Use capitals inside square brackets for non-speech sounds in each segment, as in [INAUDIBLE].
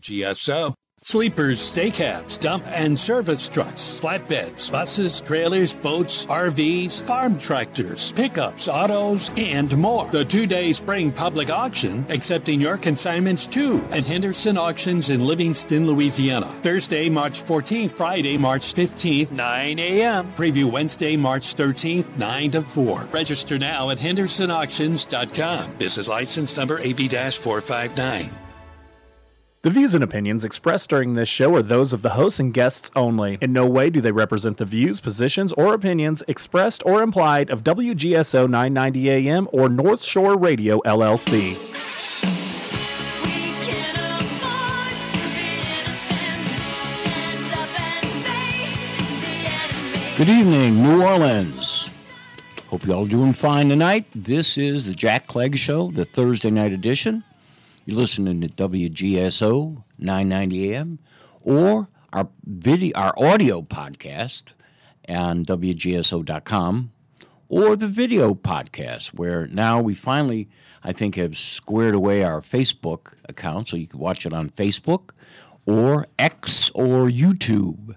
GSO. Sleepers, stay cabs, dump and service trucks, flatbeds, buses, trailers, boats, RVs, farm tractors, pickups, autos, and more. The two day spring public auction accepting your consignments too at Henderson Auctions in Livingston, Louisiana. Thursday, March 14th, Friday, March 15th, 9 a.m. Preview Wednesday, March 13th, 9 to 4. Register now at hendersonauctions.com. Business license number AB 459. The views and opinions expressed during this show are those of the hosts and guests only. In no way do they represent the views, positions, or opinions expressed or implied of WGSO 990 AM or North Shore Radio LLC. Good evening, New Orleans. Hope you all doing fine tonight. This is the Jack Clegg Show, the Thursday night edition. You're listening to WGSO 990 AM or our video, our audio podcast on WGSO.com or the video podcast, where now we finally, I think, have squared away our Facebook account so you can watch it on Facebook or X or YouTube.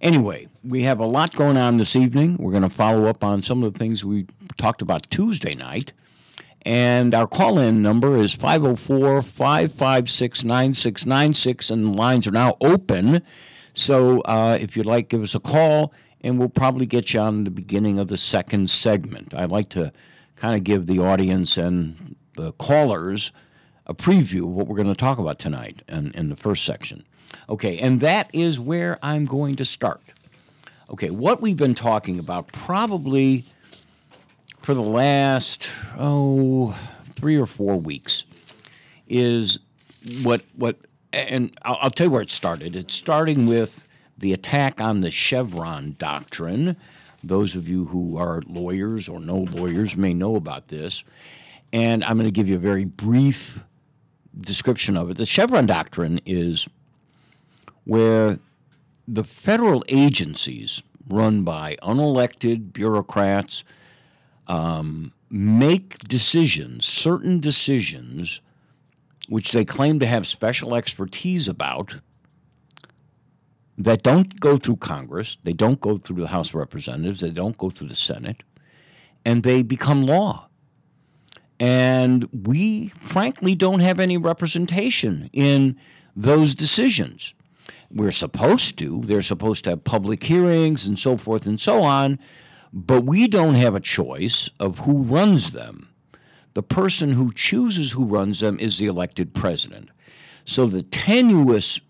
Anyway, we have a lot going on this evening. We're going to follow up on some of the things we talked about Tuesday night. And our call in number is 504 556 9696, and the lines are now open. So uh, if you'd like, give us a call, and we'll probably get you on the beginning of the second segment. I'd like to kind of give the audience and the callers a preview of what we're going to talk about tonight in, in the first section. Okay, and that is where I'm going to start. Okay, what we've been talking about probably for the last oh three or four weeks is what what and I'll, I'll tell you where it started. It's starting with the attack on the Chevron doctrine. Those of you who are lawyers or know lawyers may know about this. And I'm going to give you a very brief description of it. The Chevron doctrine is where the federal agencies run by unelected bureaucrats um, make decisions, certain decisions, which they claim to have special expertise about, that don't go through Congress, they don't go through the House of Representatives, they don't go through the Senate, and they become law. And we, frankly, don't have any representation in those decisions. We're supposed to. They're supposed to have public hearings and so forth and so on. But we don't have a choice of who runs them. The person who chooses who runs them is the elected president. So the tenuous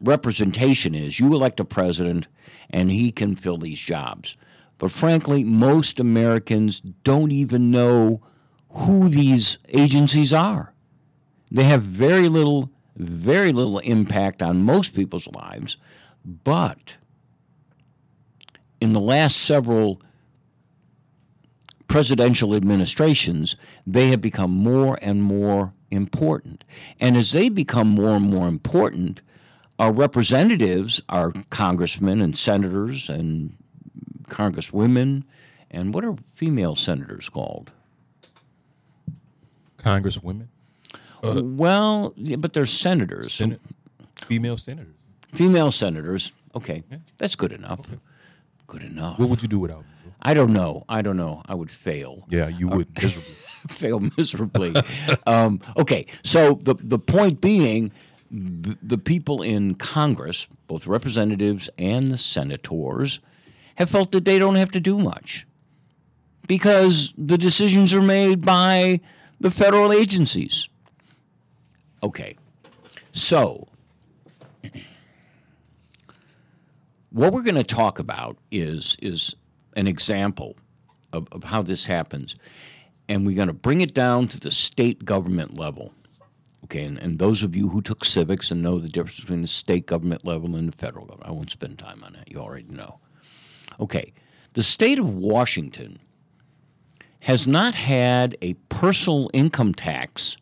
representation is you elect a president and he can fill these jobs. But frankly, most Americans don't even know who these agencies are. They have very little, very little impact on most people's lives, but in the last several presidential administrations, they have become more and more important. And as they become more and more important, our representatives, our congressmen and senators and congresswomen, and what are female senators called? Congresswomen. Uh, well, yeah, but they're senators. Sen- female senators. Female senators. Okay, yeah. that's good enough. Okay. Good enough. What would you do without me? I don't know. I don't know. I would fail. Yeah, you would miserably. [LAUGHS] fail miserably. [LAUGHS] um, okay, so the the point being, the, the people in Congress, both representatives and the senators, have felt that they don't have to do much because the decisions are made by the federal agencies. Okay, so what we're going to talk about is is an example of, of how this happens. And we're going to bring it down to the state government level. Okay, and, and those of you who took civics and know the difference between the state government level and the federal government, I won't spend time on that. You already know. Okay, the state of Washington has not had a personal income tax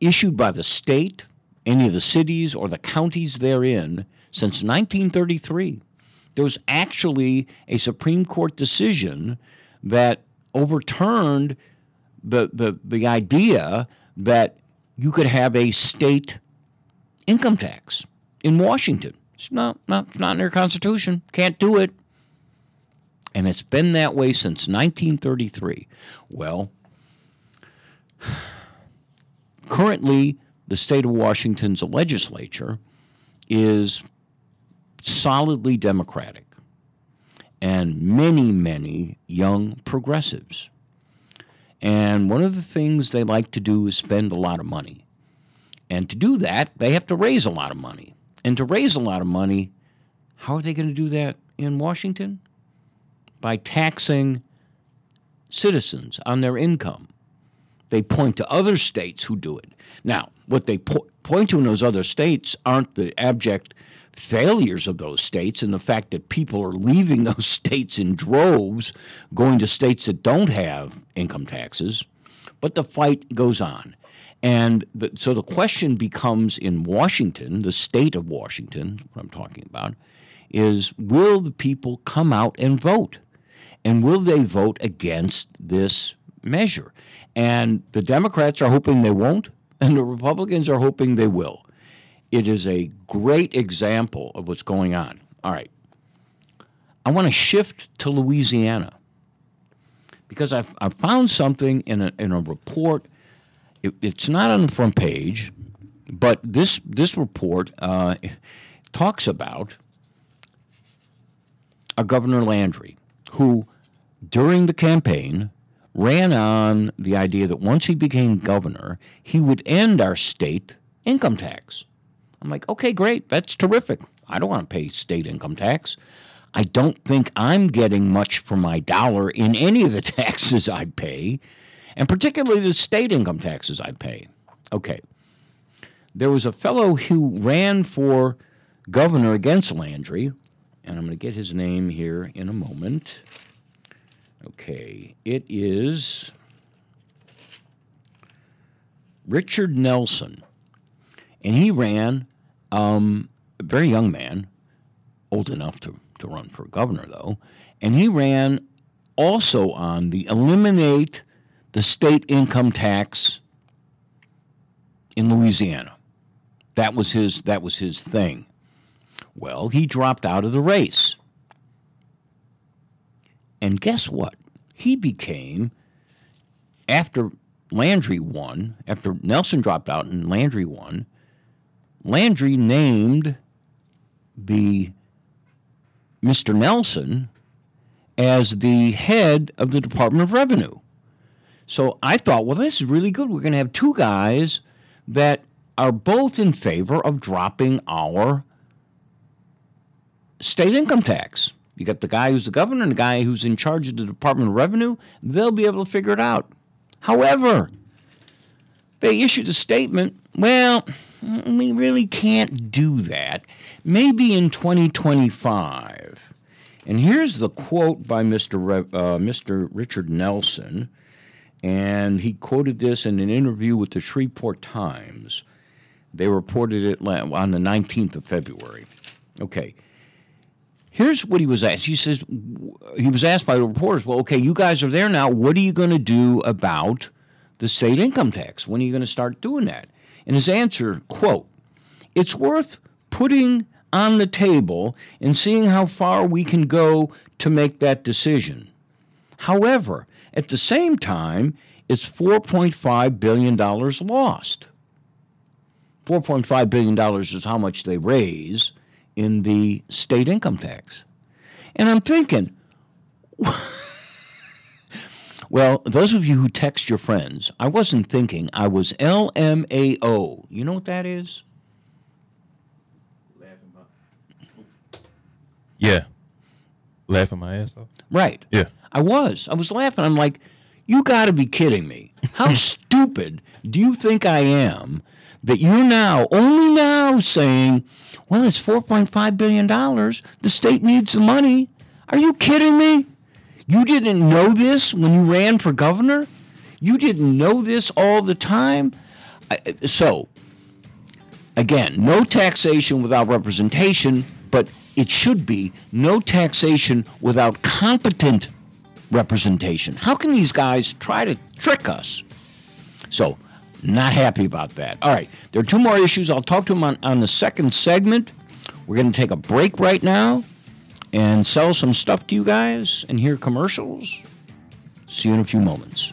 issued by the state, any of the cities, or the counties therein since 1933. There was actually a Supreme Court decision that overturned the, the, the idea that you could have a state income tax in Washington. It's not, not, not in their constitution. Can't do it. And it's been that way since 1933. Well, [SIGHS] currently, the state of Washington's legislature is solidly Democratic and many, many young progressives. And one of the things they like to do is spend a lot of money. And to do that, they have to raise a lot of money. And to raise a lot of money, how are they going to do that in Washington? By taxing citizens on their income. They point to other states who do it. Now, what they po- point to in those other states aren't the abject failures of those states and the fact that people are leaving [LAUGHS] those states in droves, going to states that don't have income taxes, but the fight goes on. And the, so the question becomes in Washington, the state of Washington, what I'm talking about, is will the people come out and vote? And will they vote against this measure? And the Democrats are hoping they won't, and the Republicans are hoping they will. It is a great example of what's going on. All right. I want to shift to Louisiana because I've, I've found something in a, in a report. It, it's not on the front page, but this, this report uh, talks about a Governor Landry who, during the campaign, ran on the idea that once he became governor, he would end our state income tax. I'm like, okay, great. That's terrific. I don't want to pay state income tax. I don't think I'm getting much for my dollar in any of the [LAUGHS] taxes I pay, and particularly the state income taxes I pay. Okay. There was a fellow who ran for governor against Landry, and I'm going to get his name here in a moment. Okay, it is Richard Nelson. And he ran, um, a very young man, old enough to, to run for governor, though, and he ran also on the eliminate the state income tax in Louisiana. That was his that was his thing. Well, he dropped out of the race. And guess what? He became after Landry won, after Nelson dropped out and Landry won, Landry named the Mr. Nelson as the head of the Department of Revenue. So I thought, well, this is really good. We're going to have two guys that are both in favor of dropping our state income tax. You got the guy who's the governor and the guy who's in charge of the Department of Revenue. They'll be able to figure it out. However, they issued a statement. Well, we really can't do that. Maybe in 2025. And here's the quote by Mr. Re, uh, Mr. Richard Nelson, and he quoted this in an interview with the Shreveport Times. They reported it on the 19th of February. Okay. Here's what he was asked. He says he was asked by the reporters, "Well, okay, you guys are there now. What are you going to do about the state income tax? When are you going to start doing that?" And his answer, quote, "It's worth putting on the table and seeing how far we can go to make that decision. However, at the same time, it's $4.5 billion lost. $4.5 billion is how much they raise in the state income tax. And I'm thinking, well, those of you who text your friends, I wasn't thinking, I was LMAO. You know what that is? Laughing my [LAUGHS] Yeah. Laughing my ass off. Right. Yeah. I was. I was laughing. I'm like, you got to be kidding me. How [LAUGHS] stupid do you think I am that you're now, only now, saying, well, it's $4.5 billion. The state needs the money. Are you kidding me? You didn't know this when you ran for governor? You didn't know this all the time? I- So, again, no taxation without representation, but it should be no taxation without competent representation. How can these guys try to trick us? So, Not happy about that. All right, there are two more issues. I'll talk to them on, on the second segment. We're going to take a break right now and sell some stuff to you guys and hear commercials. See you in a few moments.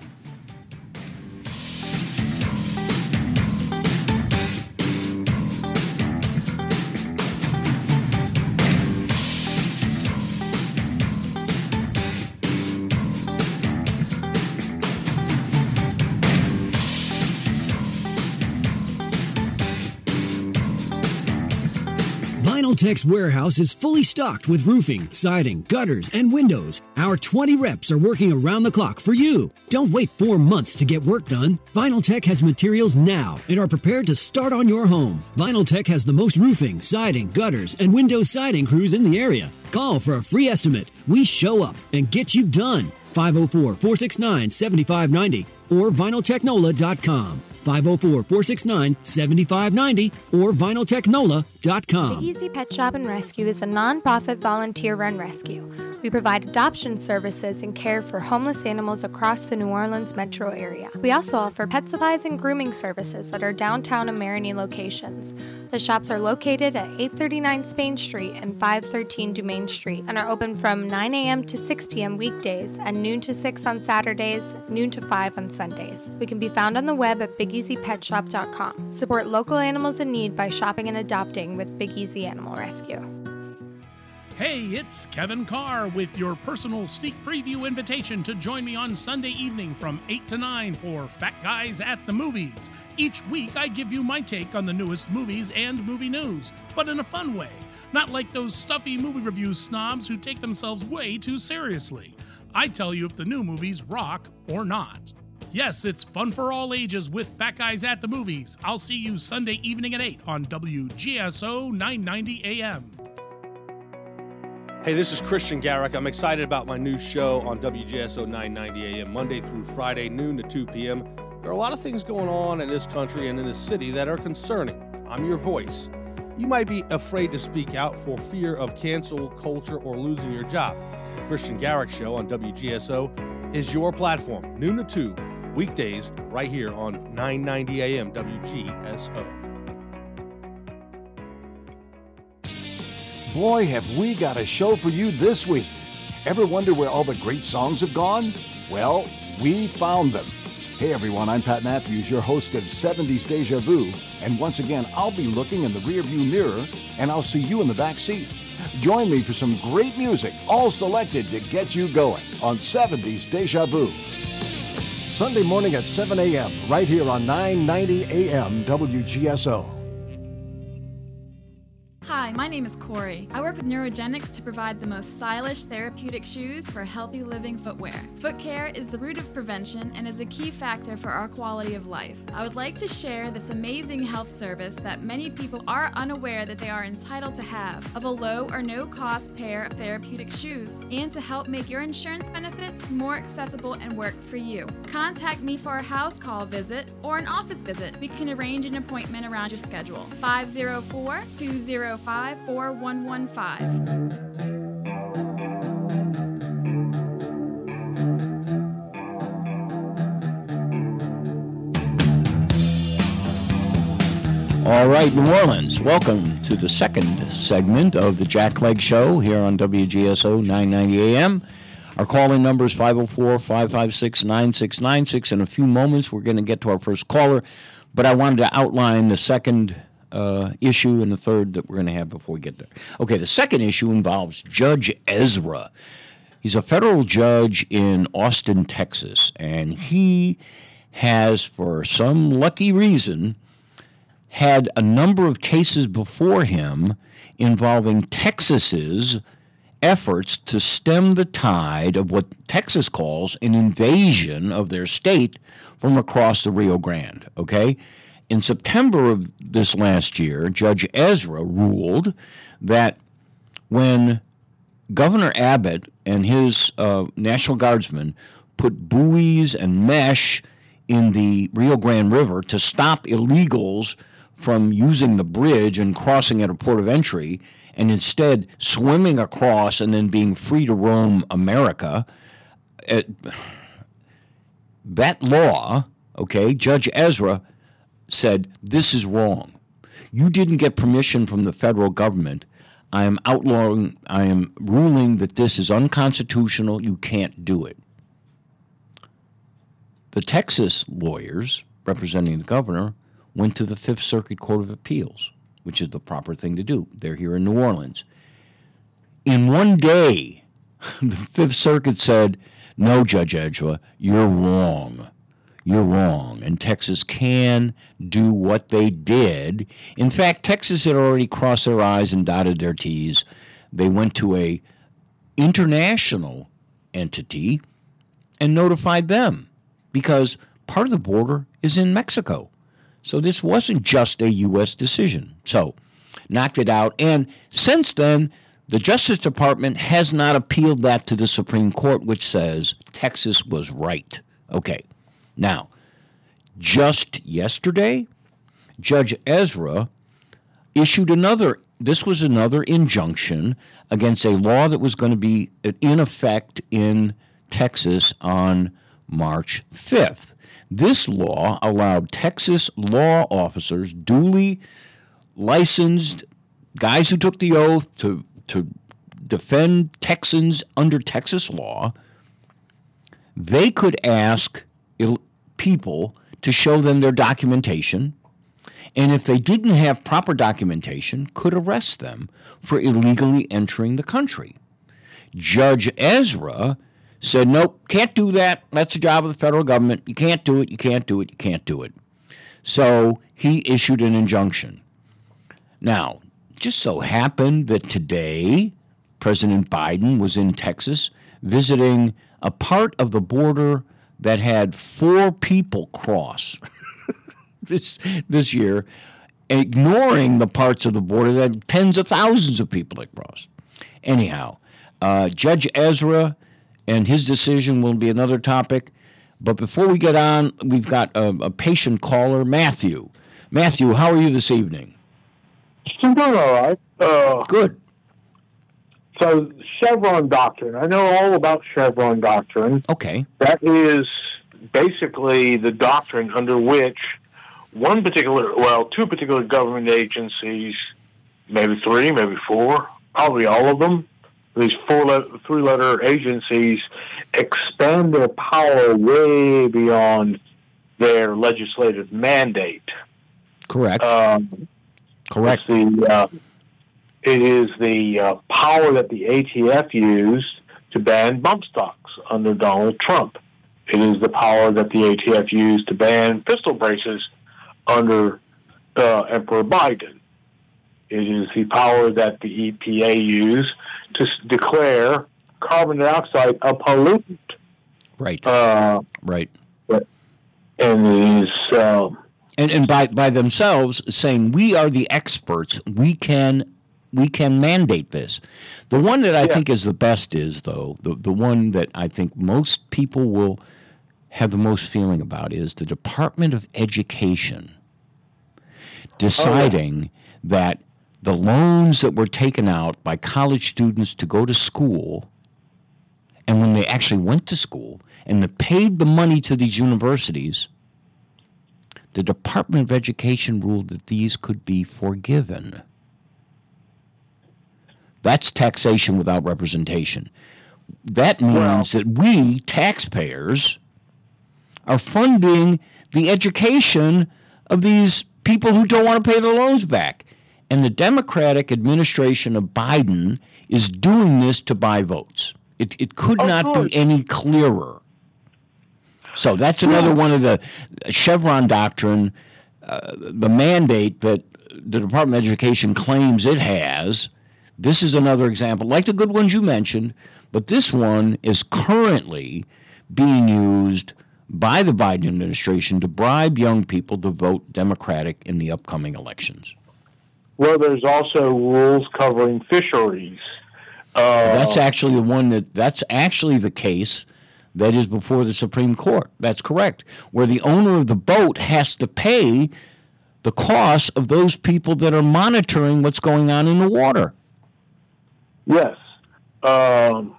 Vinyltech's warehouse is fully stocked with roofing, siding, gutters, and windows. Our 20 reps are working around the clock for you. Don't wait four months to get work done. Vinyl Tech has materials now and are prepared to start on your home. Vinyl Tech has the most roofing, siding, gutters, and window siding crews in the area. Call for a free estimate. We show up and get you done. 504 469 7590 or vinyltechnola.com. 504 469 7590 or vinyltechnola.com. Big Easy Pet Shop and Rescue is a non-profit volunteer run rescue. We provide adoption services and care for homeless animals across the New Orleans metro area. We also offer pet supplies and grooming services at our downtown and Marigny locations. The shops are located at 839 Spain Street and 513 Dumaine Street and are open from 9 a.m. to 6 p.m. weekdays and noon to 6 on Saturdays, noon to 5 on Sundays. We can be found on the web at BigEasyPetShop.com. Support local animals in need by shopping and adopting with Big Easy Animal Rescue. Hey, it's Kevin Carr with your personal sneak preview invitation to join me on Sunday evening from 8 to 9 for Fat Guys at the Movies. Each week, I give you my take on the newest movies and movie news, but in a fun way. Not like those stuffy movie review snobs who take themselves way too seriously. I tell you if the new movies rock or not. Yes, it's fun for all ages with Fat Guys at the Movies. I'll see you Sunday evening at 8 on WGSO 990 AM. Hey, this is Christian Garrick. I'm excited about my new show on WGSO 990 AM, Monday through Friday, noon to 2 p.m. There are a lot of things going on in this country and in this city that are concerning. I'm your voice. You might be afraid to speak out for fear of cancel culture or losing your job. The Christian Garrick Show on WGSO is your platform, noon to 2, weekdays, right here on 990 AM WGSO. Boy, have we got a show for you this week. Ever wonder where all the great songs have gone? Well, we found them. Hey everyone, I'm Pat Matthews, your host of 70s Deja Vu, and once again, I'll be looking in the rearview mirror and I'll see you in the back seat. Join me for some great music, all selected to get you going on 70s Deja Vu. Sunday morning at 7 a.m., right here on 990 a.m. WGSO. Hi, my name is Corey. I work with Neurogenics to provide the most stylish therapeutic shoes for healthy living footwear. Foot care is the root of prevention and is a key factor for our quality of life. I would like to share this amazing health service that many people are unaware that they are entitled to have of a low or no cost pair of therapeutic shoes and to help make your insurance benefits more accessible and work for you. Contact me for a house call visit or an office visit. We can arrange an appointment around your schedule. 504 205 4115. All right, New Orleans, welcome to the second segment of the Jack Clegg Show here on WGSO 990 AM. Our calling number is 504 556 9696. In a few moments, we're going to get to our first caller, but I wanted to outline the second uh, issue and the third that we're going to have before we get there. Okay, the second issue involves Judge Ezra. He's a federal judge in Austin, Texas, and he has, for some lucky reason, had a number of cases before him involving Texas's efforts to stem the tide of what Texas calls an invasion of their state from across the Rio Grande. Okay? In September of this last year, Judge Ezra ruled that when Governor Abbott and his uh, National Guardsmen put buoys and mesh in the Rio Grande River to stop illegals from using the bridge and crossing at a port of entry and instead swimming across and then being free to roam America. Uh, that law, okay, Judge Ezra said, This is wrong. You didn't get permission from the federal government. I am outlawing, I am ruling that this is unconstitutional. You can't do it. The Texas lawyers representing the governor went to the Fifth Circuit Court of Appeals, which is the proper thing to do. They're here in New Orleans. In one day, [LAUGHS] the Fifth Circuit said, No, Judge Ezra, you're wrong you're wrong. And Texas can do what they did. In fact, Texas had already crossed their I's and dotted their T's. They went to a international entity and notified them because part of the border is in Mexico. So this wasn't just a U.S. decision. So knocked it out. And since then, the Justice Department has not appealed that to the Supreme Court, which says Texas was right. Okay. Now, just yesterday, Judge Ezra issued another, this was another injunction against a law that was going to be in effect in Texas on March 5th. This law allowed Texas law officers, duly licensed guys who took the oath to, to defend Texans under Texas law, they could ask people to show them their documentation. And if they didn't have proper documentation, could arrest them for illegally entering the country. Judge Ezra said, Nope, can't do that. That's the job of the federal government. You can't do it, you can't do it, you can't do it. So he issued an injunction. Now, just so happened that today President Biden was in Texas visiting a part of the border that had four people cross [LAUGHS] this this year, ignoring the parts of the border that tens of thousands of people that crossed. Anyhow, uh, Judge Ezra and his decision will be another topic. But before we get on, we've got a, a patient caller, Matthew. Matthew, how are you this evening? I'm doing all right. Uh, Good. So Chevron doctrine. I know all about Chevron doctrine. Okay. That is basically the doctrine under which one particular, well, two particular government agencies, maybe three, maybe four, probably all of them, these four le- three letter agencies expand their power way beyond their legislative mandate. Correct. Um, Correct. The, uh, it is the uh, power that the ATF used to ban bump stocks under Donald Trump. It is the power that the ATF used to ban pistol braces under uh, Emperor Biden. It is the power that the EPA used to s- declare carbon dioxide a pollutant. Right. Uh, right. And is. Uh, and and by, by themselves saying we are the experts, we can we can mandate this. The one that I think is the best is though the the one that I think most people will have the most feeling about is the Department of Education deciding oh, that the loans that were taken out by college students to go to school and when they actually went to school and they paid the money to these universities the Department of Education ruled that these could be forgiven. That's taxation without representation. That means that we, taxpayers, are funding the education of these people who don't want to pay their loans back. And the Democratic administration of Biden is doing this to buy votes. It, it could not be any clearer. So that's another one of the Chevron doctrine, uh, the mandate that the Department of Education claims it has. This is another example, like the good ones you mentioned, but this one is currently being used by the Biden administration to bribe young people to vote Democratic in the upcoming elections. well, there's also rules covering fisheries. Uh, that's actually the one that that's actually the case that is before the Supreme Court. That's correct. Where the owner of the boat has to pay the costs of those people that are monitoring what's going on in the water. Yes. Um,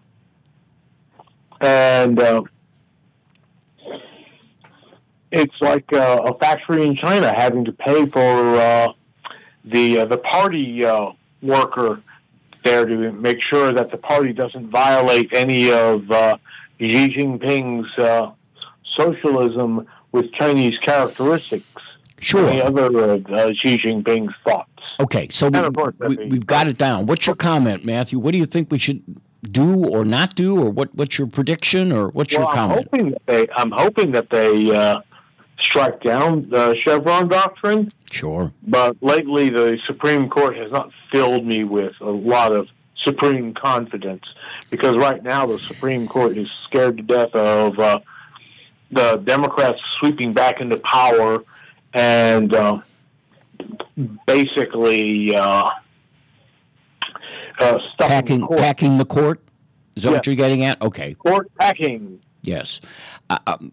and uh, it's like uh, a factory in China having to pay for uh, the uh, the party uh, worker there to make sure that the party doesn't violate any of uh, Xi Jinping's uh, socialism with Chinese characteristics. Sure. Any other uh, Xi Jinping's thoughts. Okay, so we, course, we, we've got it down. What's your comment, Matthew? What do you think we should do or not do, or what, what's your prediction, or what's well, your I'm comment? hoping that they. I'm hoping that they uh, strike down the Chevron doctrine. Sure. But lately, the Supreme Court has not filled me with a lot of supreme confidence because right now the Supreme Court is scared to death of uh, the Democrats sweeping back into power and uh, basically uh, uh, Packing, the court. packing the court? Is that what you're getting at? Okay. court packing. Yes. Uh, um,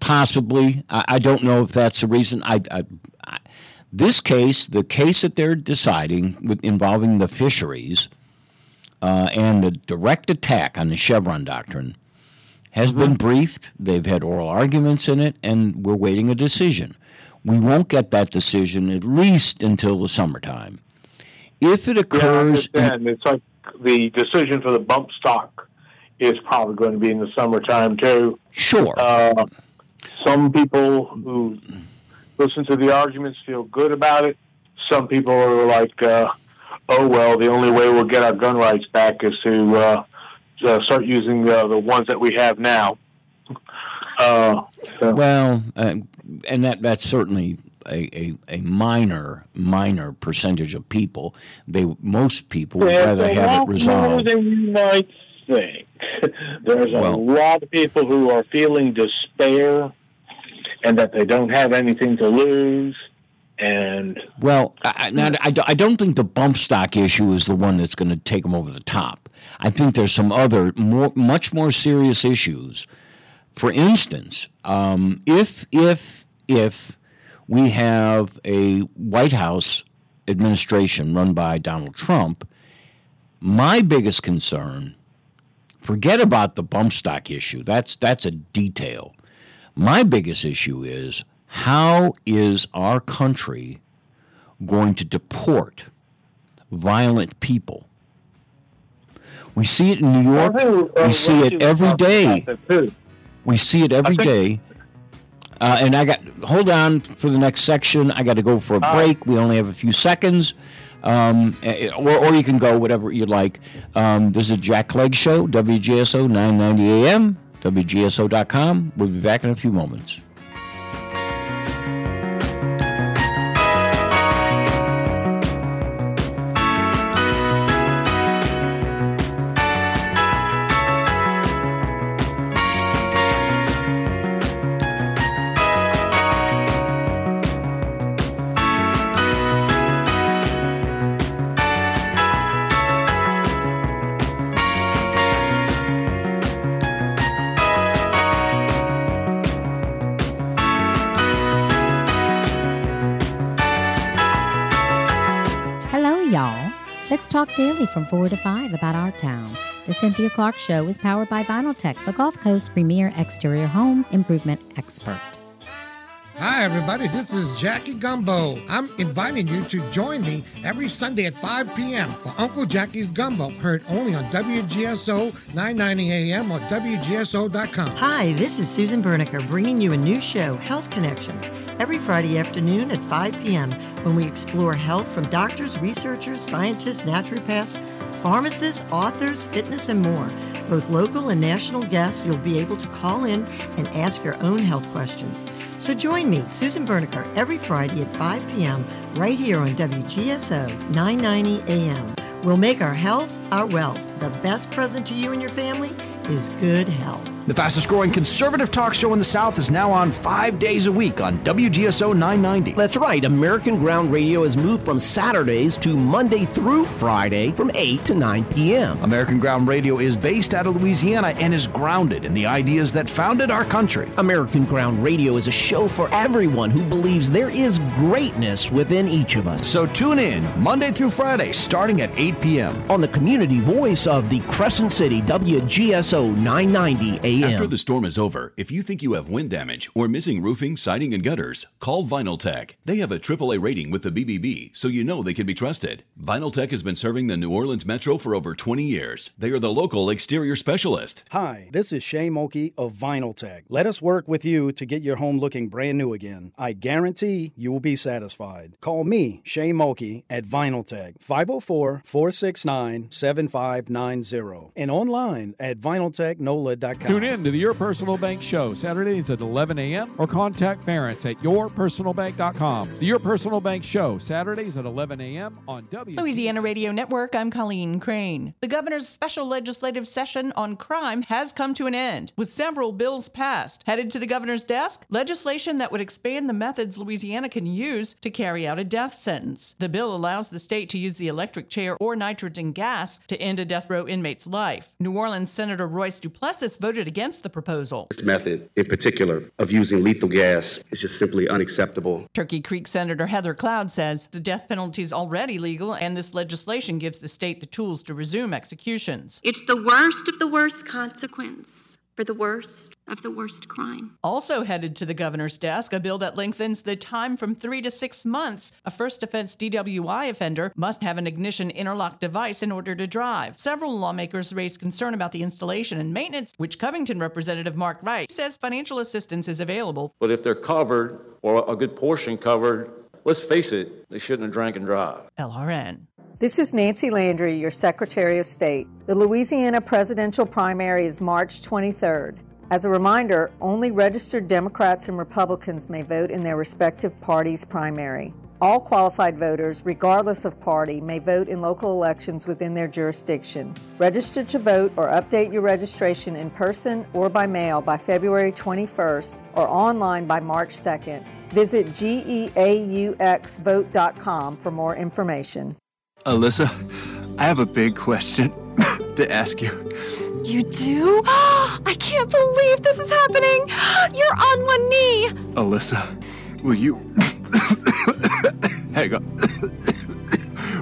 possibly. I, I don't know if that's the reason. I, I, I, this case, the case that they're deciding with, involving the fisheries uh, and the direct attack on the Chevron doctrine has been briefed. They've had oral arguments in it, and we're waiting a decision. We won't get that decision at least until the summertime. If it Yeah, I occurs, in- understand. it's like the decision for the bump stock is probably going to be in the summertime too. Sure. Uh, some people who listen to the arguments feel good about it. Some people are like, uh, "Oh well, the only way we'll get our gun rights back is to uh, uh, start using uh, the ones that we have now." Uh, so- Well, uh, and that that's certainly a, a, a minor minor percentage of people. They most people would There's rather have it more resolved. than you might think. [LAUGHS] There's a Well- lot of people who are feeling despair and that they don't have anything to lose. And Well, I, I- now, I, I don't think the bump stock issue is the one that's going to take them over the top. I think there's some other more, much more serious issues. For instance, um, if if if we have a White House administration run by Donald Trump, my biggest concern, forget about the bump stock issue. That's that's a detail. My biggest issue is how is our country going to deport violent people? We see it in New York. We see it every day. We see it every day. Uh, and I got hold on for the next section. I got to go for a break. We only have a few seconds. Um, eh, or, or you can go whatever you'd like. Um, this is Jack Clegg Show, WGSO 990 AM, WGSO.com. We'll be back in a few moments. Daily from 4 to 5 about our town. The Cynthia Clark Show is powered by Vinyltech, the Gulf Coast premier exterior home improvement expert. Hi, everybody. This is Jackie Gumbo. I'm inviting you to join me every Sunday at 5 p.m. for Uncle Jackie's Gumbo, heard only on WGSO 990 AM or WGSO.com. Hi, this is Susan Bernicker bringing you a new show, Health Connections, every Friday afternoon at 5 p.m. when we explore health from doctors, researchers, scientists, naturopaths, pharmacists, authors, fitness, and more. Both local and national guests, you'll be able to call in and ask your own health questions. So join me, Susan Bernicker, every Friday at 5 p.m. right here on WGSO 990 AM. We'll make our health our wealth. The best present to you and your family is good health. The fastest growing conservative talk show in the South is now on five days a week on WGSO 990. That's right. American Ground Radio has moved from Saturdays to Monday through Friday from 8 to 9 p.m. American Ground Radio is based out of Louisiana and is grounded in the ideas that founded our country. American Ground Radio is a show for everyone who believes there is greatness within each of us. So tune in Monday through Friday starting at 8 p.m. On the community voice of the Crescent City WGSO 990 a.m. After the storm is over, if you think you have wind damage or missing roofing, siding, and gutters, call VinylTech. They have a AAA rating with the BBB, so you know they can be trusted. VinylTech has been serving the New Orleans Metro for over 20 years. They are the local exterior specialist. Hi, this is Shay Mulkey of VinylTech. Let us work with you to get your home looking brand new again. I guarantee you will be satisfied. Call me, Shay Mulkey, at VinylTech, 504 469 7590, and online at vinyltechnola.com. Tune in to the Your Personal Bank Show, Saturdays at 11 a.m. or contact Ference at yourpersonalbank.com. The Your Personal Bank Show, Saturdays at 11 a.m. on W. Louisiana Radio Network, I'm Colleen Crane. The governor's special legislative session on crime has come to an end, with several bills passed. Headed to the governor's desk, legislation that would expand the methods Louisiana can use to carry out a death sentence. The bill allows the state to use the electric chair or nitrogen gas to end a death row inmate's life. New Orleans Senator Royce Duplessis voted against the proposal. This method, in particular, of using lethal gas is just simply unacceptable. Turkey Creek Senator Heather Cloud says the death penalty is already legal and this legislation gives the state the tools to resume executions. It's the worst of the worst consequence for the worst of the worst crime. Also headed to the governor's desk, a bill that lengthens the time from three to six months. A first offense DWI offender must have an ignition interlock device in order to drive. Several lawmakers raised concern about the installation and maintenance, which Covington Representative Mark Wright says financial assistance is available. But if they're covered, or a good portion covered, let's face it, they shouldn't have drank and drive. LRN. This is Nancy Landry, your Secretary of State. The Louisiana presidential primary is March 23rd. As a reminder, only registered Democrats and Republicans may vote in their respective parties' primary. All qualified voters, regardless of party, may vote in local elections within their jurisdiction. Register to vote or update your registration in person or by mail by February 21st or online by March 2nd. Visit geauxvote.com for more information. Alyssa, I have a big question [LAUGHS] to ask you. You do? [GASPS] I can't believe this is happening! [GASPS] You're on one knee! Alyssa, will you. [COUGHS] Hang on.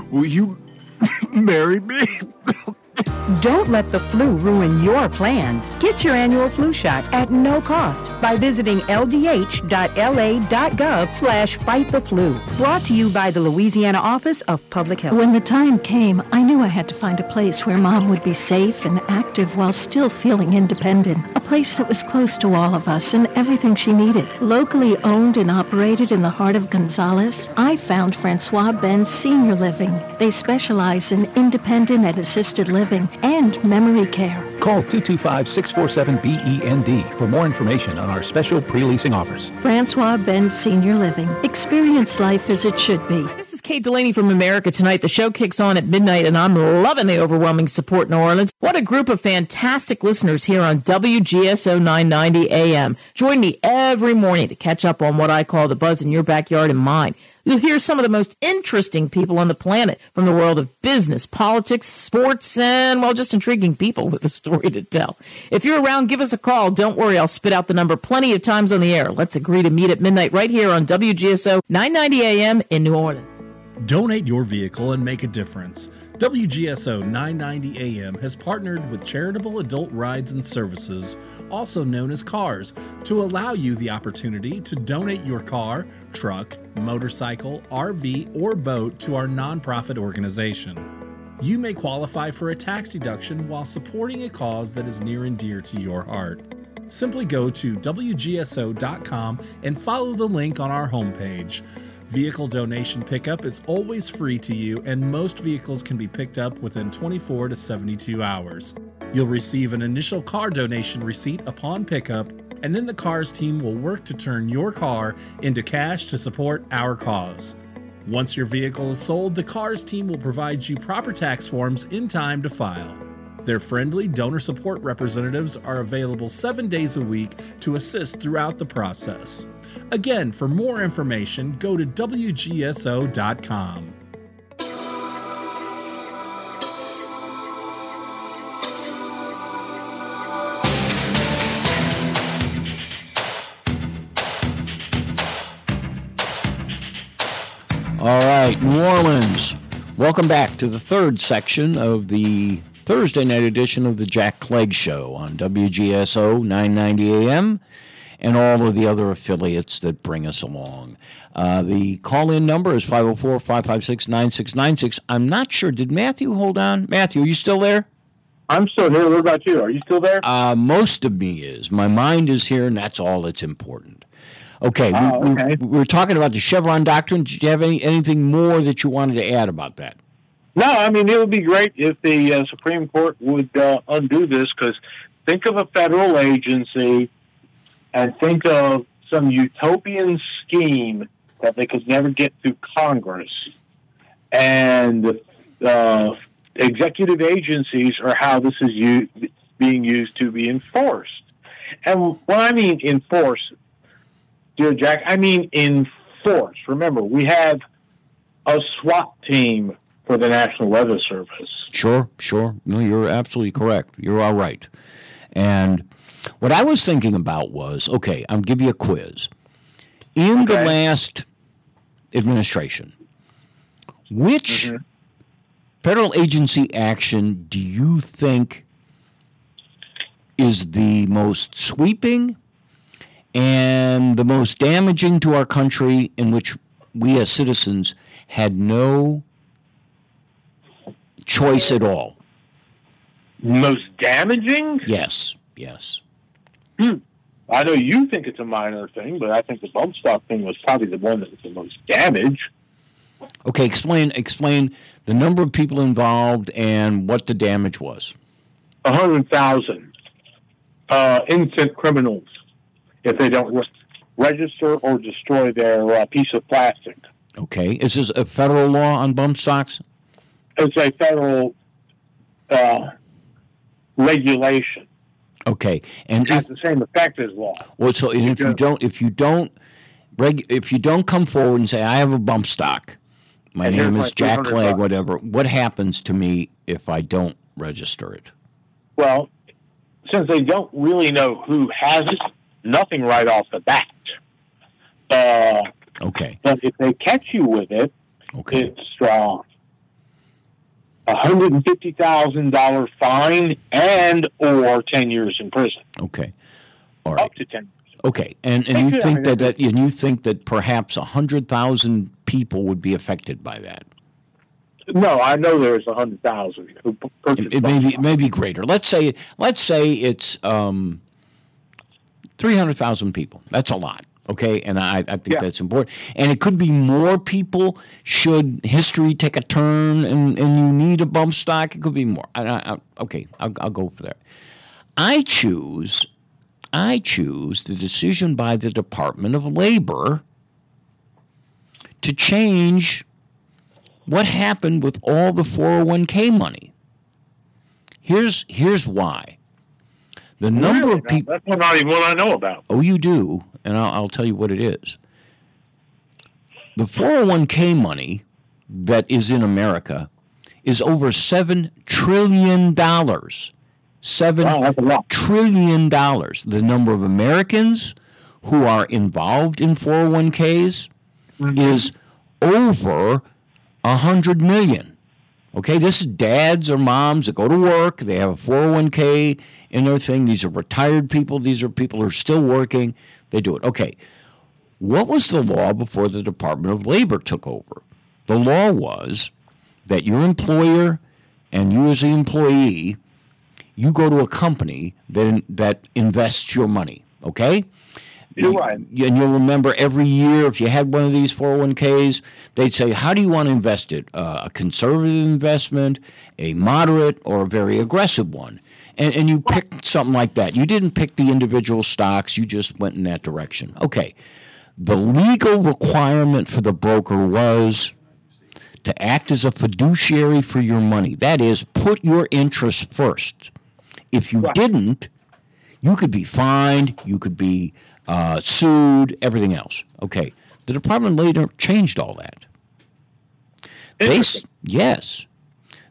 [COUGHS] will you [COUGHS] marry me? Don't let the flu ruin your plans. Get your annual flu shot at no cost by visiting ldh.la.gov slash fight the flu. Brought to you by the Louisiana Office of Public Health. When the time came, I knew I had to find a place where mom would be safe and active while still feeling independent. A place that was close to all of us and everything she needed. Locally owned and operated in the heart of Gonzales, I found Francois Benz Senior Living. They specialize in independent and assisted living and memory care. Call 225-647-BEND for more information on our special pre-leasing offers. Francois Benz Senior Living. Experience life as it should be. This is Kate Delaney from America Tonight. The show kicks on at midnight, and I'm loving the overwhelming support in New Orleans. What a group of fantastic listeners here on WGSO 990 AM. Join me every morning to catch up on what I call the buzz in your backyard and mine. You'll hear some of the most interesting people on the planet from the world of business, politics, sports, and, well, just intriguing people with a story to tell. If you're around, give us a call. Don't worry, I'll spit out the number plenty of times on the air. Let's agree to meet at midnight right here on WGSO 990 AM in New Orleans. Donate your vehicle and make a difference. WGSO 990 AM has partnered with Charitable Adult Rides and Services, also known as CARS, to allow you the opportunity to donate your car, truck, motorcycle, RV, or boat to our nonprofit organization. You may qualify for a tax deduction while supporting a cause that is near and dear to your heart. Simply go to WGSO.com and follow the link on our homepage. Vehicle donation pickup is always free to you, and most vehicles can be picked up within 24 to 72 hours. You'll receive an initial car donation receipt upon pickup, and then the CARS team will work to turn your car into cash to support our cause. Once your vehicle is sold, the CARS team will provide you proper tax forms in time to file. Their friendly donor support representatives are available seven days a week to assist throughout the process. Again, for more information, go to WGSO.com. All right, New Orleans. Welcome back to the third section of the Thursday night edition of the Jack Clegg Show on WGSO 990 AM and all of the other affiliates that bring us along. Uh, the call in number is 504 556 9696. I'm not sure. Did Matthew hold on? Matthew, are you still there? I'm still here. What about you? Are you still there? Uh, most of me is. My mind is here, and that's all that's important. Okay, Oh, we, okay. We, we're talking about the Chevron doctrine. Did you have any, anything more that you wanted to add about that? No, I mean it would be great if the uh, Supreme Court would uh, undo this because think of a federal agency and think of some utopian scheme that they could never get through Congress, and uh, executive agencies are how this is u- being used to be enforced. And when I mean enforce, dear Jack, I mean enforce. Remember, we have a SWAT team for the National Weather Service. Sure, sure. No, you're absolutely correct. You're all right. And what I was thinking about was okay, I'll give you a quiz. In the last administration, which mm-hmm. federal agency action do you think is the most sweeping and the most damaging to our country in which we as citizens had no choice at all? Most damaging? Yes, yes. Hmm. I know you think it's a minor thing, but I think the bump stock thing was probably the one that was the most damage. Okay, explain explain the number of people involved and what the damage was. A hundred thousand uh, innocent criminals if they don't re- register or destroy their uh, piece of plastic. Okay, is this a federal law on bump stocks? It's a federal uh, regulation. Okay, and It has if, the same effect as law. well, so if you don't if you don't reg, if you don't come forward and say I have a bump stock, my And name is Jack 300 Clegg, whatever. What happens to me if I don't register it? Well, since they don't really know who has it, nothing right off the bat. Uh, Okay, but if they catch you with it, okay, it's uh, a hundred and fifty thousand dollar fine and or ten years in prison. okay, all right. Up to ten. Okay, and, and you. Think that, that and you think that perhaps a hundred thousand people would be affected by that? No, I know there's a hundred thousand who p- purchased It, it may be it may be greater. Let's say let's say it's um, three hundred thousand people. That's a lot. Okay, and I, I think that's important. And it could be more people should history take a turn and, and you need a bump stock. It could be more. I, I, I- okay, I'll, I'll go for that. I choose I choose the decision by the Department of Labor to change what happened with all the 401k money. Here's here's why. The number Really? of people That's not even what I know about. Oh, you do, and I'll, I'll tell you what it is. The 401k money that is in America is over seven trillion dollars. Seven trillion dollars. The number of Americans who are involved in 401ks is over a hundred million. Okay, this is dads or moms that go to work. They have a 401k in their thing. These are retired people. These are people who are still working. They do it. Okay. What was the law before the Department of Labor took over? The law was that your employer and you as the employee, you go to a company that that invests your money. Okay. You're right. And you'll remember every year if you had one of these 401ks, they'd say, How do you want to invest it? Uh, a conservative investment, a moderate, or a very aggressive one? And, and you picked something like that. You didn't pick the individual stocks, you just went in that direction. Okay. The legal requirement for the broker was to act as a fiduciary for your money. That is, put your interests first. If you didn't, you could be fined, you could be uh, sued, everything else. Okay. The Department later changed all that. They, yes.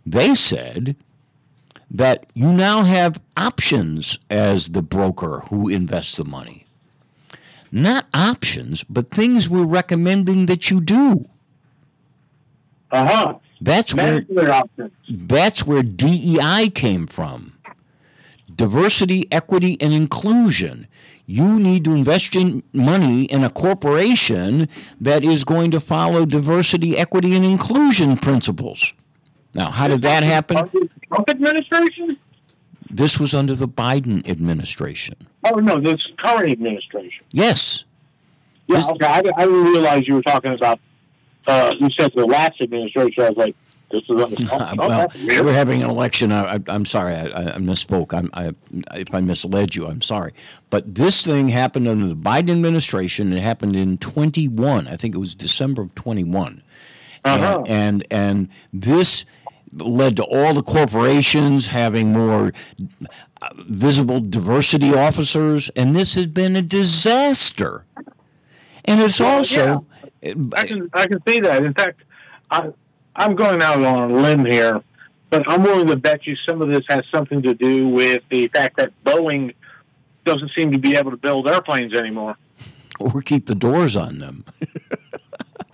They said that you now have options as the broker who invests the money. Not options, but things we're recommending that you do. Uh huh. That's where options. that's where DEI came from. Diversity, equity, and inclusion. You need to invest in money in a corporation that is going to follow diversity, equity, and inclusion principles. Now, how did that happen? Trump administration? This was under the Biden administration. Oh no, this current administration. Yes. Yeah, okay. I, I didn't realize you were talking about. Uh, you said the last administration. I was like, this is under. [LAUGHS] Uh, well, we're having an election. I, I'm sorry, I, I misspoke. I'm, I, if I misled you, I'm sorry. But this thing happened under the Biden administration. It happened in 21. I think it was December of 21. Uh-huh. And, and and this led to all the corporations having more uh, visible diversity officers, and this has been a disaster. And it's also I can I can see that. In fact, I I'm going out on a limb here, but I'm willing to bet you some of this has something to do with the fact that Boeing doesn't seem to be able to build airplanes anymore. or keep the doors on them. [LAUGHS]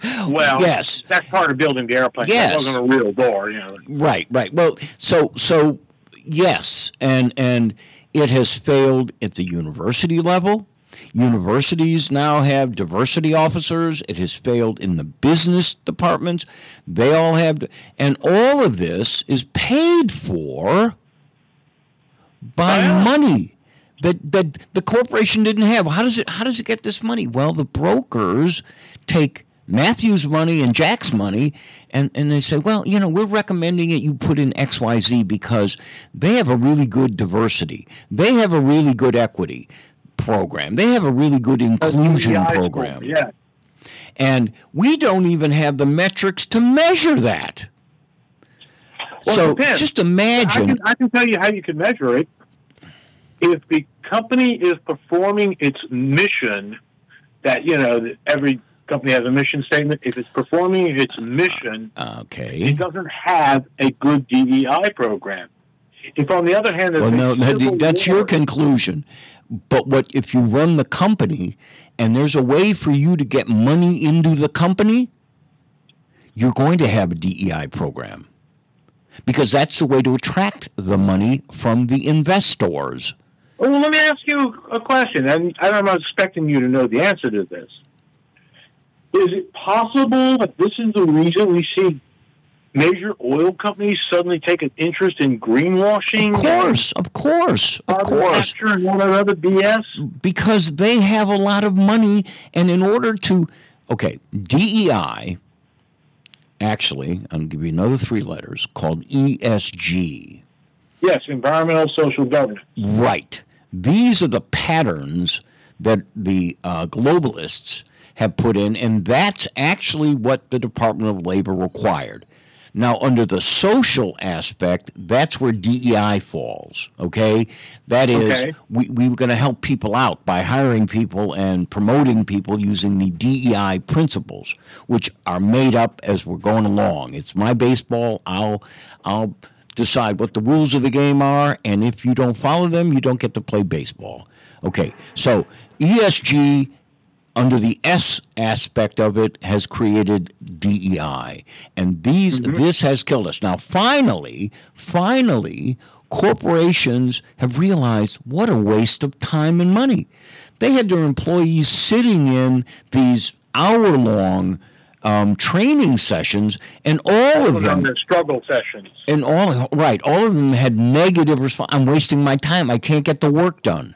[GASPS] Well, Yes. that's part of building the airplane. Yes. That wasn't a real door, you know. Right, right. Well, so so yes, and and it has failed at the university level. Universities now have diversity officers. It has failed in the business departments. They all have, and all of this is paid for by money that that the corporation didn't have. How does it how does it get this money? Well, the brokers take Matthew's money and Jack's money and, and they say, well, you know, we're recommending that you put in XYZ because they have a really good diversity. They have a really good equity program. They have a really good inclusion program. Yeah. And we don't even have the metrics to measure that. Well, so just imagine I can, I can tell you how you can measure it. If the company is performing its mission, that you know every company has a mission statement. If it's performing its ah, mission, okay, it doesn't have a good DEI program. If on the other hand, Well, no, that, that's war- your conclusion. But what if you run the company and there's a way for you to get money into the company? You're going to have a DEI program because that's the way to attract the money from the investors. Well, let me ask you a question, and I'm not expecting you to know the answer to this. Is it possible that this is the reason we see major oil companies suddenly take an interest in greenwashing? Of course, of course, of course. and all that other BS? Because they have a lot of money, and in order to, okay, DEI, actually, I'm going to give you another three letters called ESG. Yes, environmental social governance. Right. These are the patterns that the uh, globalists have put in, and that's actually what the Department of Labor required. Now, under the social aspect, that's where DEI falls. Okay, that is, Okay. we, we were going to help people out by hiring people and promoting people using the DEI principles, which are made up as we're going along. It's my baseball. I'll I'll decide what the rules of the game are, and if you don't follow them, you don't get to play baseball. Okay, so ESG under the S aspect of it has created DEI, and these this has killed us. Now, finally, finally, corporations have realized what a waste of time and money. They had their employees sitting in these hour-long um, training sessions, and all of them the struggle sessions. and all right, all of them had negative response. I'm wasting my time. I can't get the work done.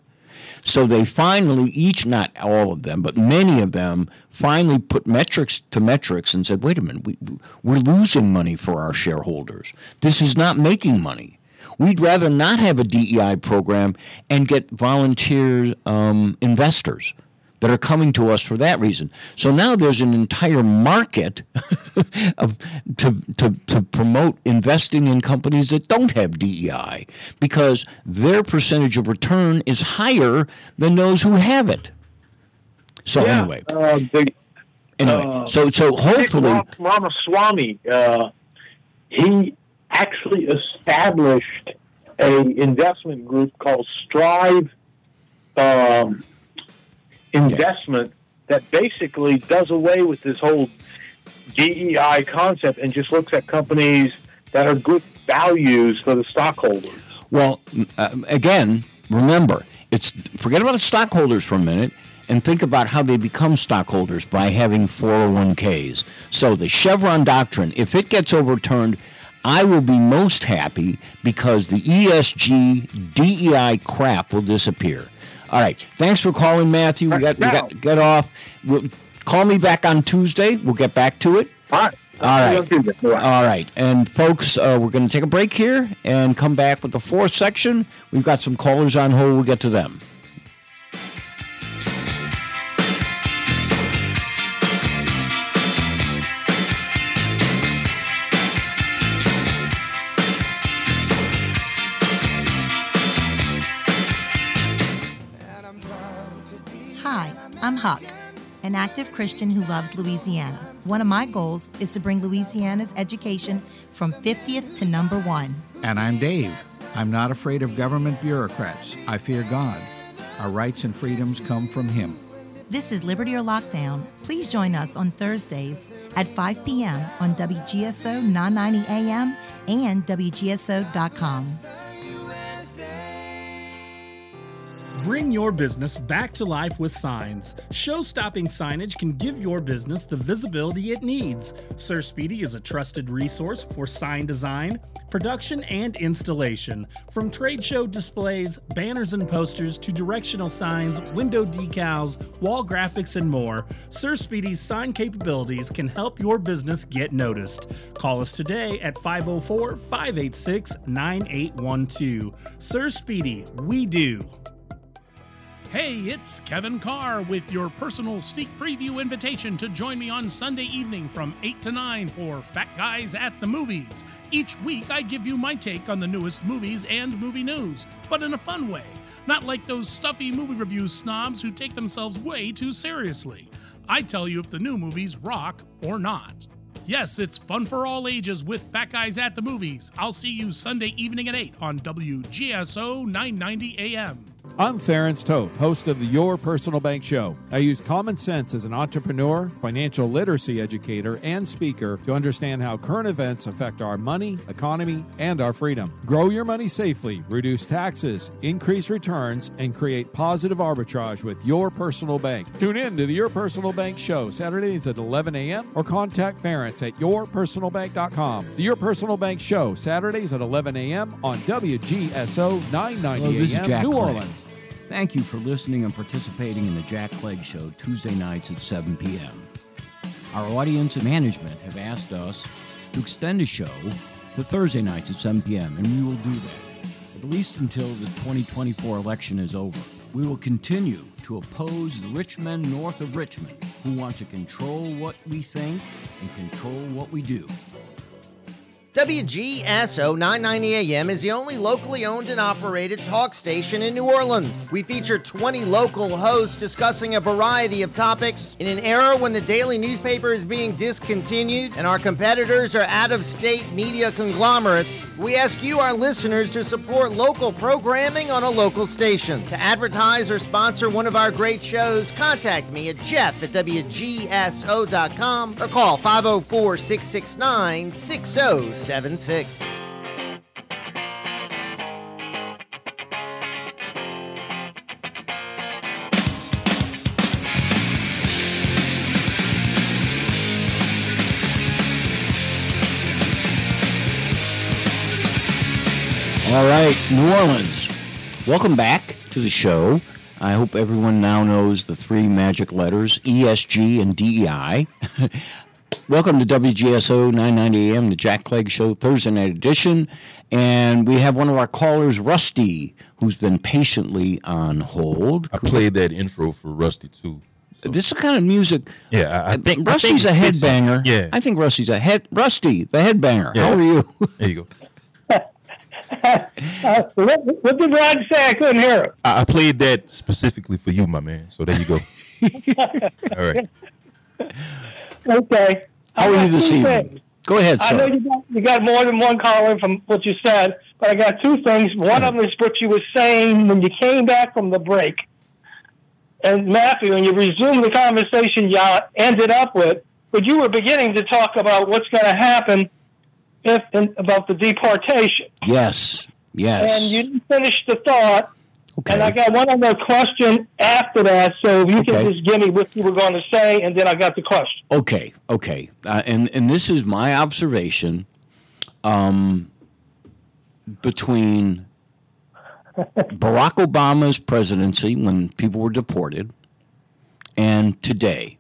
So they finally, each, not all of them, but many of them, finally put metrics to metrics and said, wait a minute, we, we're losing money for our shareholders. This is not making money. We'd rather not have a DEI program and get volunteer um, investors that are coming to us for that reason. So now there's an entire market [LAUGHS] of to, to, to promote investing in companies that don't have DEI because their percentage of return is higher than those who have it. So Yeah, anyway, uh, the, anyway, uh, so so hopefully Ramaswamy, uh, he actually established a investment group called Strive um, Investment that basically does away with this whole DEI concept and just looks at companies that are good values for the stockholders. Well, uh, again, remember, it's forget about the stockholders for a minute and think about how they become stockholders by having 401ks. So the Chevron doctrine, if it gets overturned, I will be most happy because the ESG DEI crap will disappear. All right. Thanks for calling, Matthew. We got, we got to get off. We'll, call me back on Tuesday. We'll get back to it. All right. All right. All right. And folks, uh, we're going to take a break here and come back with the fourth section. We've got some callers on hold. We'll get to them. An active Christian who loves Louisiana. One of my goals is to bring Louisiana's education from 50th to number one. And I'm Dave. I'm not afraid of government bureaucrats. I fear God. Our rights and freedoms come from Him. This is Liberty or Lockdown. Please join us on Thursdays at 5 p.m. on WGSO 990 AM and WGSO.com. Bring your business back to life with signs. Show stopping signage can give your business the visibility it needs. Sir Speedy is a trusted resource for sign design, production, and installation. From trade show displays, banners and posters to directional signs, window decals, wall graphics, and more, Sir Speedy's sign capabilities can help your business get noticed. Call us today at 504 586 9812. Sir Speedy, we do. Hey, it's Kevin Carr with your personal sneak preview invitation to join me on Sunday evening from 8 to 9 for Fat Guys at the Movies. Each week, I give you my take on the newest movies and movie news, but in a fun way, not like those stuffy movie review snobs who take themselves way too seriously. I tell you if the new movies rock or not. Yes, it's fun for all ages with Fat Guys at the Movies. I'll see you Sunday evening at 8 on WGSO 990 AM. I'm Ference Toth, host of the Your Personal Bank Show. I use common sense as an entrepreneur, financial literacy educator, and speaker to understand how current events affect our money, economy, and our freedom. Grow your money safely, reduce taxes, increase returns, and create positive arbitrage with Your Personal Bank. Tune in to the Your Personal Bank Show Saturdays at 11 a.m. or contact Ference at yourpersonalbank.com. The Your Personal Bank Show Saturdays at 11 a.m. on WGSO 990 Hello, AM, New. Orleans. Thank you for listening and participating in the Jack Clegg Show Tuesday nights at 7 p.m. Our audience and management have asked us to extend the show to Thursday nights at 7 p.m., and we will do that, at least until the 2024 election is over. We will continue to oppose the rich men north of Richmond who want to control what we think and control what we do. WGSO 990 AM is the only locally owned and operated talk station in New Orleans. We feature 20 local hosts discussing a variety of topics. In an era when the daily newspaper is being discontinued and our competitors are out of state media conglomerates, we ask you, our listeners, to support local programming on a local station. To advertise or sponsor one of our great shows, contact me at jeff at WGSO.com or call 504 669 6076. All right, New Orleans. Welcome back to the show. I hope everyone now knows the three magic letters ESG and DEI. [LAUGHS] Welcome to WGSO 990 AM, the Jack Clegg Show, Thursday night edition. And we have one of our callers, Rusty, who's been patiently on hold. I played that intro for Rusty too. This is the kind of music. Yeah, I, I think I Rusty's think a it fits headbanger. Yeah, I think Rusty's a head. Rusty, the headbanger. Yeah. How are you? [LAUGHS] there you go. Uh, what, what did Rod say? I couldn't hear him. I, I played that specifically for you, my man. So there you go. [LAUGHS] All right. Okay. How are you this evening? things. Go ahead, I know you got, you got more than one caller from what you said, but I got two things. One of them is what you were saying when you came back from the break. And Matthew, when you resumed the conversation y'all ended up with, but you were beginning to talk about what's going to happen if in, about the deportation. Yes. Yes. And you didn't finish the thought. Okay. And I got one other question after that, so if you okay. can just give me what you were going to say, and then I got the question. Okay, okay, uh, and and this is my observation. Um, between Barack Obama's presidency, when people were deported, and today,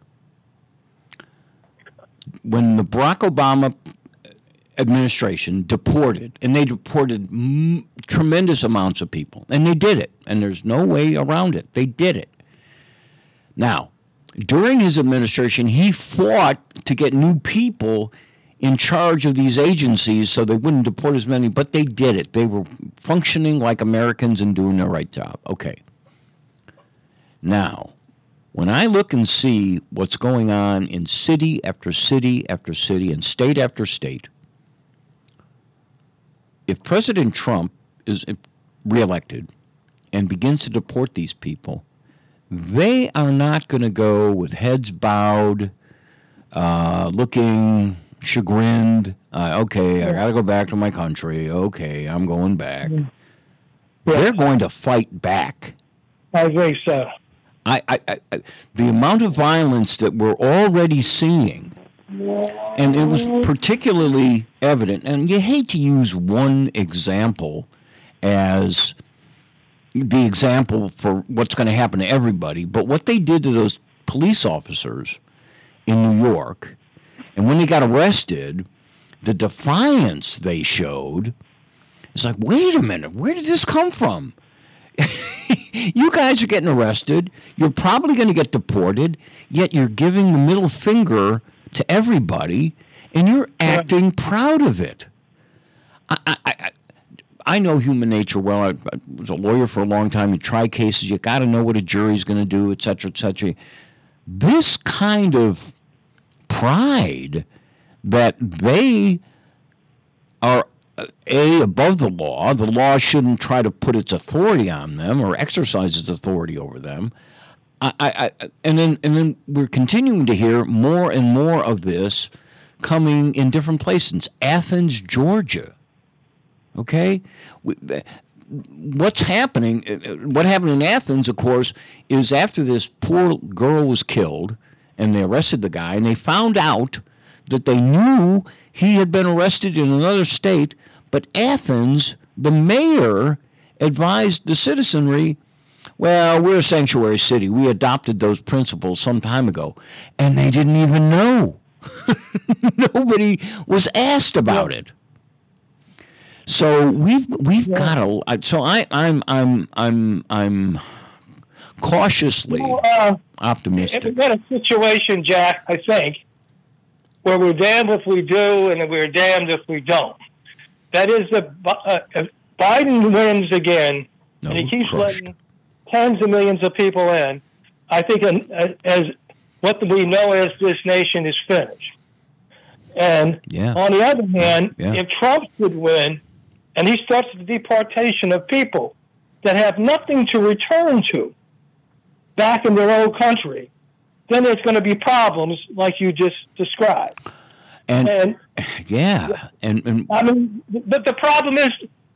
when the Barack Obama administration deported, and they deported m- tremendous amounts of people, and they did it, and there's no way around it. They did it. Now, during his administration, he fought to get new people in charge of these agencies so they wouldn't deport as many, but they did it. They were functioning like Americans and doing the right job. Okay. Now, when I look and see what's going on in city after city after city and state after state, if President Trump is reelected and begins to deport these people, they are not going to go with heads bowed, uh, looking chagrined. Uh, okay, I got to go back to my country. Okay, I'm going back. Yeah. They're going to fight back. I think so. I, I, I, the amount of violence that we're already seeing, and it was particularly evident. And you hate to use one example as the example for what's going to happen to everybody, but what they did to those police officers in New York and when they got arrested, the defiance they showed is like, wait a minute, where did this come from? [LAUGHS] you guys are getting arrested. You're probably going to get deported, yet you're giving the middle finger to everybody and you're acting proud of it. I, I, I, I know human nature well. I, I, was a lawyer for a long time. You try cases, you got to know what a jury's going to do, et cetera, et cetera. This kind of pride that they are uh, a above the law. The law shouldn't try to put its authority on them or exercise its authority over them. I, I, and then and then we're continuing to hear more and more of this coming in different places. Athens, Georgia. Okay, what's happening? Uh, what happened in Athens, of course, is after this poor girl was killed and they arrested the guy, and they found out that they knew he had been arrested in another state, but Athens, the mayor, advised the citizenry, well, we're a sanctuary city. We adopted those principles some time ago, and they didn't even know. [LAUGHS] Nobody was asked about it. So we've we've yeah. got a so I I'm I'm I'm I'm cautiously well, uh, optimistic. We've got a situation, Jack, I think, where we're damned if we do and we're damned if we don't. That is, the, uh, if Biden wins again, no, and he keeps crushed. letting tens of millions of people in, I think as what we know as this nation is finished. And yeah. on the other hand, yeah. if Trump would win and he starts the deportation of people that have nothing to return to, back in their old country, then there's going to be problems like you just described. And, and yeah, and, and I mean, but the problem is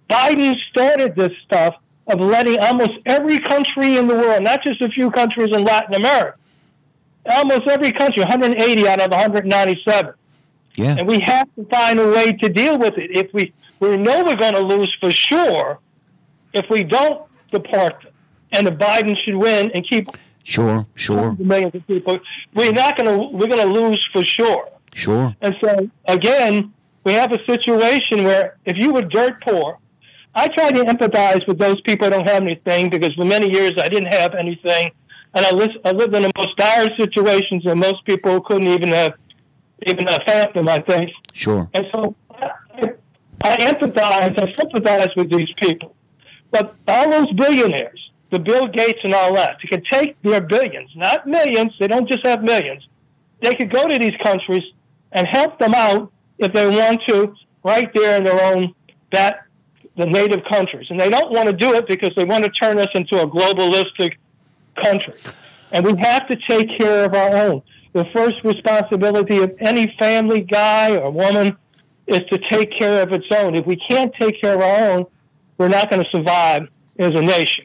Biden started this stuff of letting almost every country in the world, not just a few countries in Latin America, almost every country, 180 out of 197. Yeah. And we have to find a way to deal with it. If we we know we're going to lose for sure, if we don't deport them and the Biden should win and keep sure, sure millions of people. We're not going to we're going to lose for sure. Sure. And so again, we have a situation where if you were dirt poor, I try to empathize with those people who don't have anything because for many years I didn't have anything, and I, lived, I lived in the most dire situations, and most people couldn't even have even have them. I think. Sure. And so I, I empathize, I sympathize with these people, but all those billionaires the Bill Gates and all that. They can take their billions, not millions. They don't just have millions. They could go to these countries and help them out if they want to, right there in their own that the native countries. And they don't want to do it because they want to turn us into a globalistic country. And we have to take care of our own. the first responsibility of any family guy or woman is to take care of its own. If we can't take care of our own, we're not going to survive as a nation.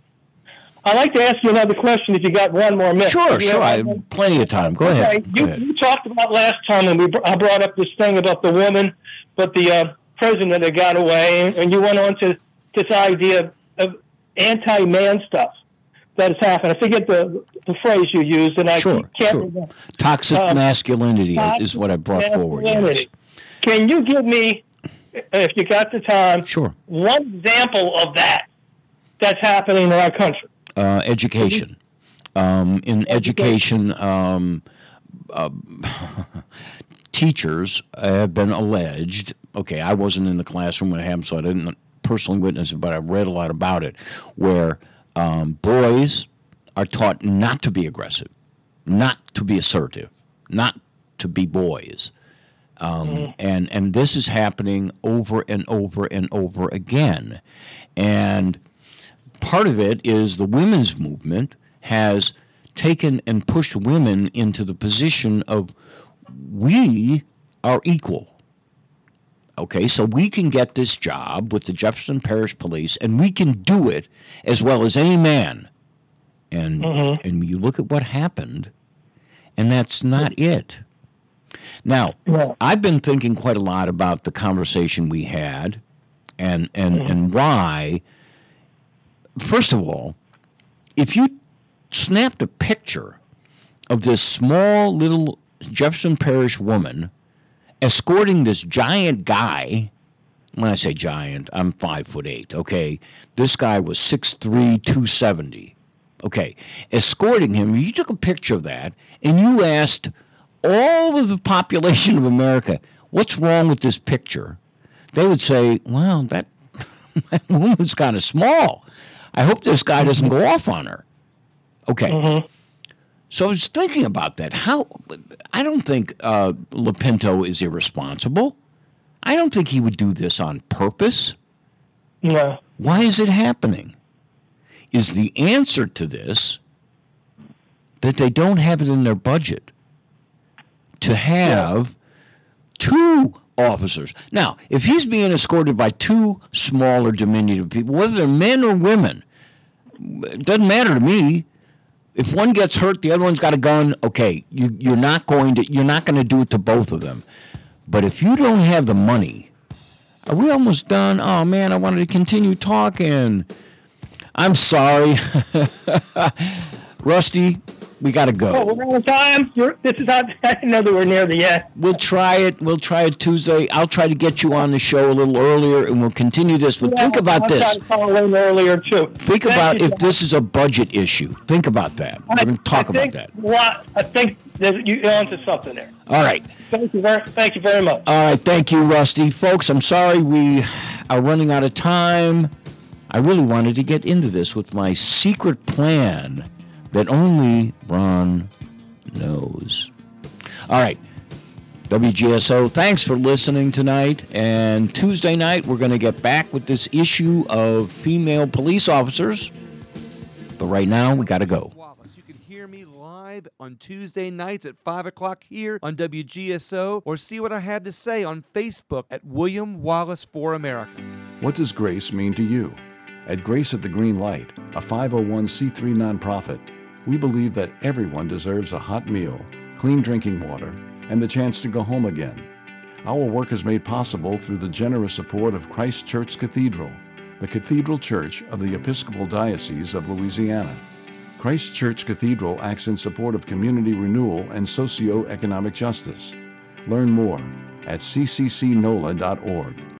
I'd like to ask you another question if you got one more minute. Sure, sure. I have- plenty of time. Go Okay, ahead. Go You, ahead. you talked about last time, and we I brought up this thing about the woman, but the uh, president that got away, and, you went on to this idea of anti-man stuff that has happened. I forget the the phrase you used, and I Sure, can't sure. remember. Toxic Um, masculinity toxic is what I brought forward. Yes. Can you give me, if you got the time, Sure. one example of that that's happening in our country? Uh, education. Um, in education, um, uh, [LAUGHS] teachers have been alleged. Okay, I wasn't in the classroom when it happened, so I didn't personally witness it, but I read a lot about it, where um, boys are taught not to be aggressive, not to be assertive, not to be boys. Um, and and this is happening over and over and over again, and part of it is the women's movement has taken and pushed women into the position of we are equal. Okay, so we can get this job with the Jefferson Parish Police, and we can do it as well as any man. And mm-hmm. and you look at what happened, and that's not it. Now, I've been thinking quite a lot about the conversation we had, and and mm-hmm. and why. First of all, if you snapped a picture of this small little Jefferson Parish woman escorting this giant guy. When I say giant, I'm five foot eight. Okay, this guy was 6'3", 270. Okay, escorting him. You took a picture of that and you asked all of the population of America, "What's wrong with this picture?" They would say, "Well, that [LAUGHS] that woman's kind of small. I hope this guy doesn't go off on her." Okay. Mm-hmm. So I was thinking about that. How I don't think uh, Lopinto is irresponsible. I don't think he would do this on purpose. No. Why is it happening? Is the answer to this that they don't have it in their budget to have two officers? Now, if he's being escorted by two smaller, diminutive people, whether they're men or women, it doesn't matter to me. If one gets hurt, the other one's got a gun. Okay, you, you're not going to you're not going to do it to both of them. But if you don't have the money, are we almost done? Oh man, I wanted to continue talking. I'm sorry, [LAUGHS] Rusty. We got to go. Oh, we're out of time. You're, this is not, [LAUGHS] I didn't know that we're near the end. We'll try it. We'll try it Tuesday. I'll try to get you on the show a little earlier, and we'll continue this. But think about I this. tried to call in earlier too. Think Thank about you, if this is a budget issue. Think about that. We're going to talk I about think that. What I think that you're onto something there. All right. Thank you very, thank you very much. All right, thank you, Rusty. Folks, I'm sorry we are running out of time. I really wanted to get into this with my secret plan that only Ron knows. All right, WGSO, thanks for listening tonight. And Tuesday night, we're going to get back with this issue of female police officers. But right now, we got to go. You can hear me live on Tuesday nights at 5 o'clock here on WGSO or see what I have to say on Facebook at William Wallace for America. What does grace mean to you? At Grace at the Green Light, a 501c3 nonprofit, we believe that everyone deserves a hot meal, clean drinking water, and the chance to go home again. Our work is made possible through the generous support of Christ Church Cathedral, the Cathedral Church of the Episcopal Diocese of Louisiana. Christ Church Cathedral acts in support of community renewal and socio-economic justice. Learn more at cccnola.org.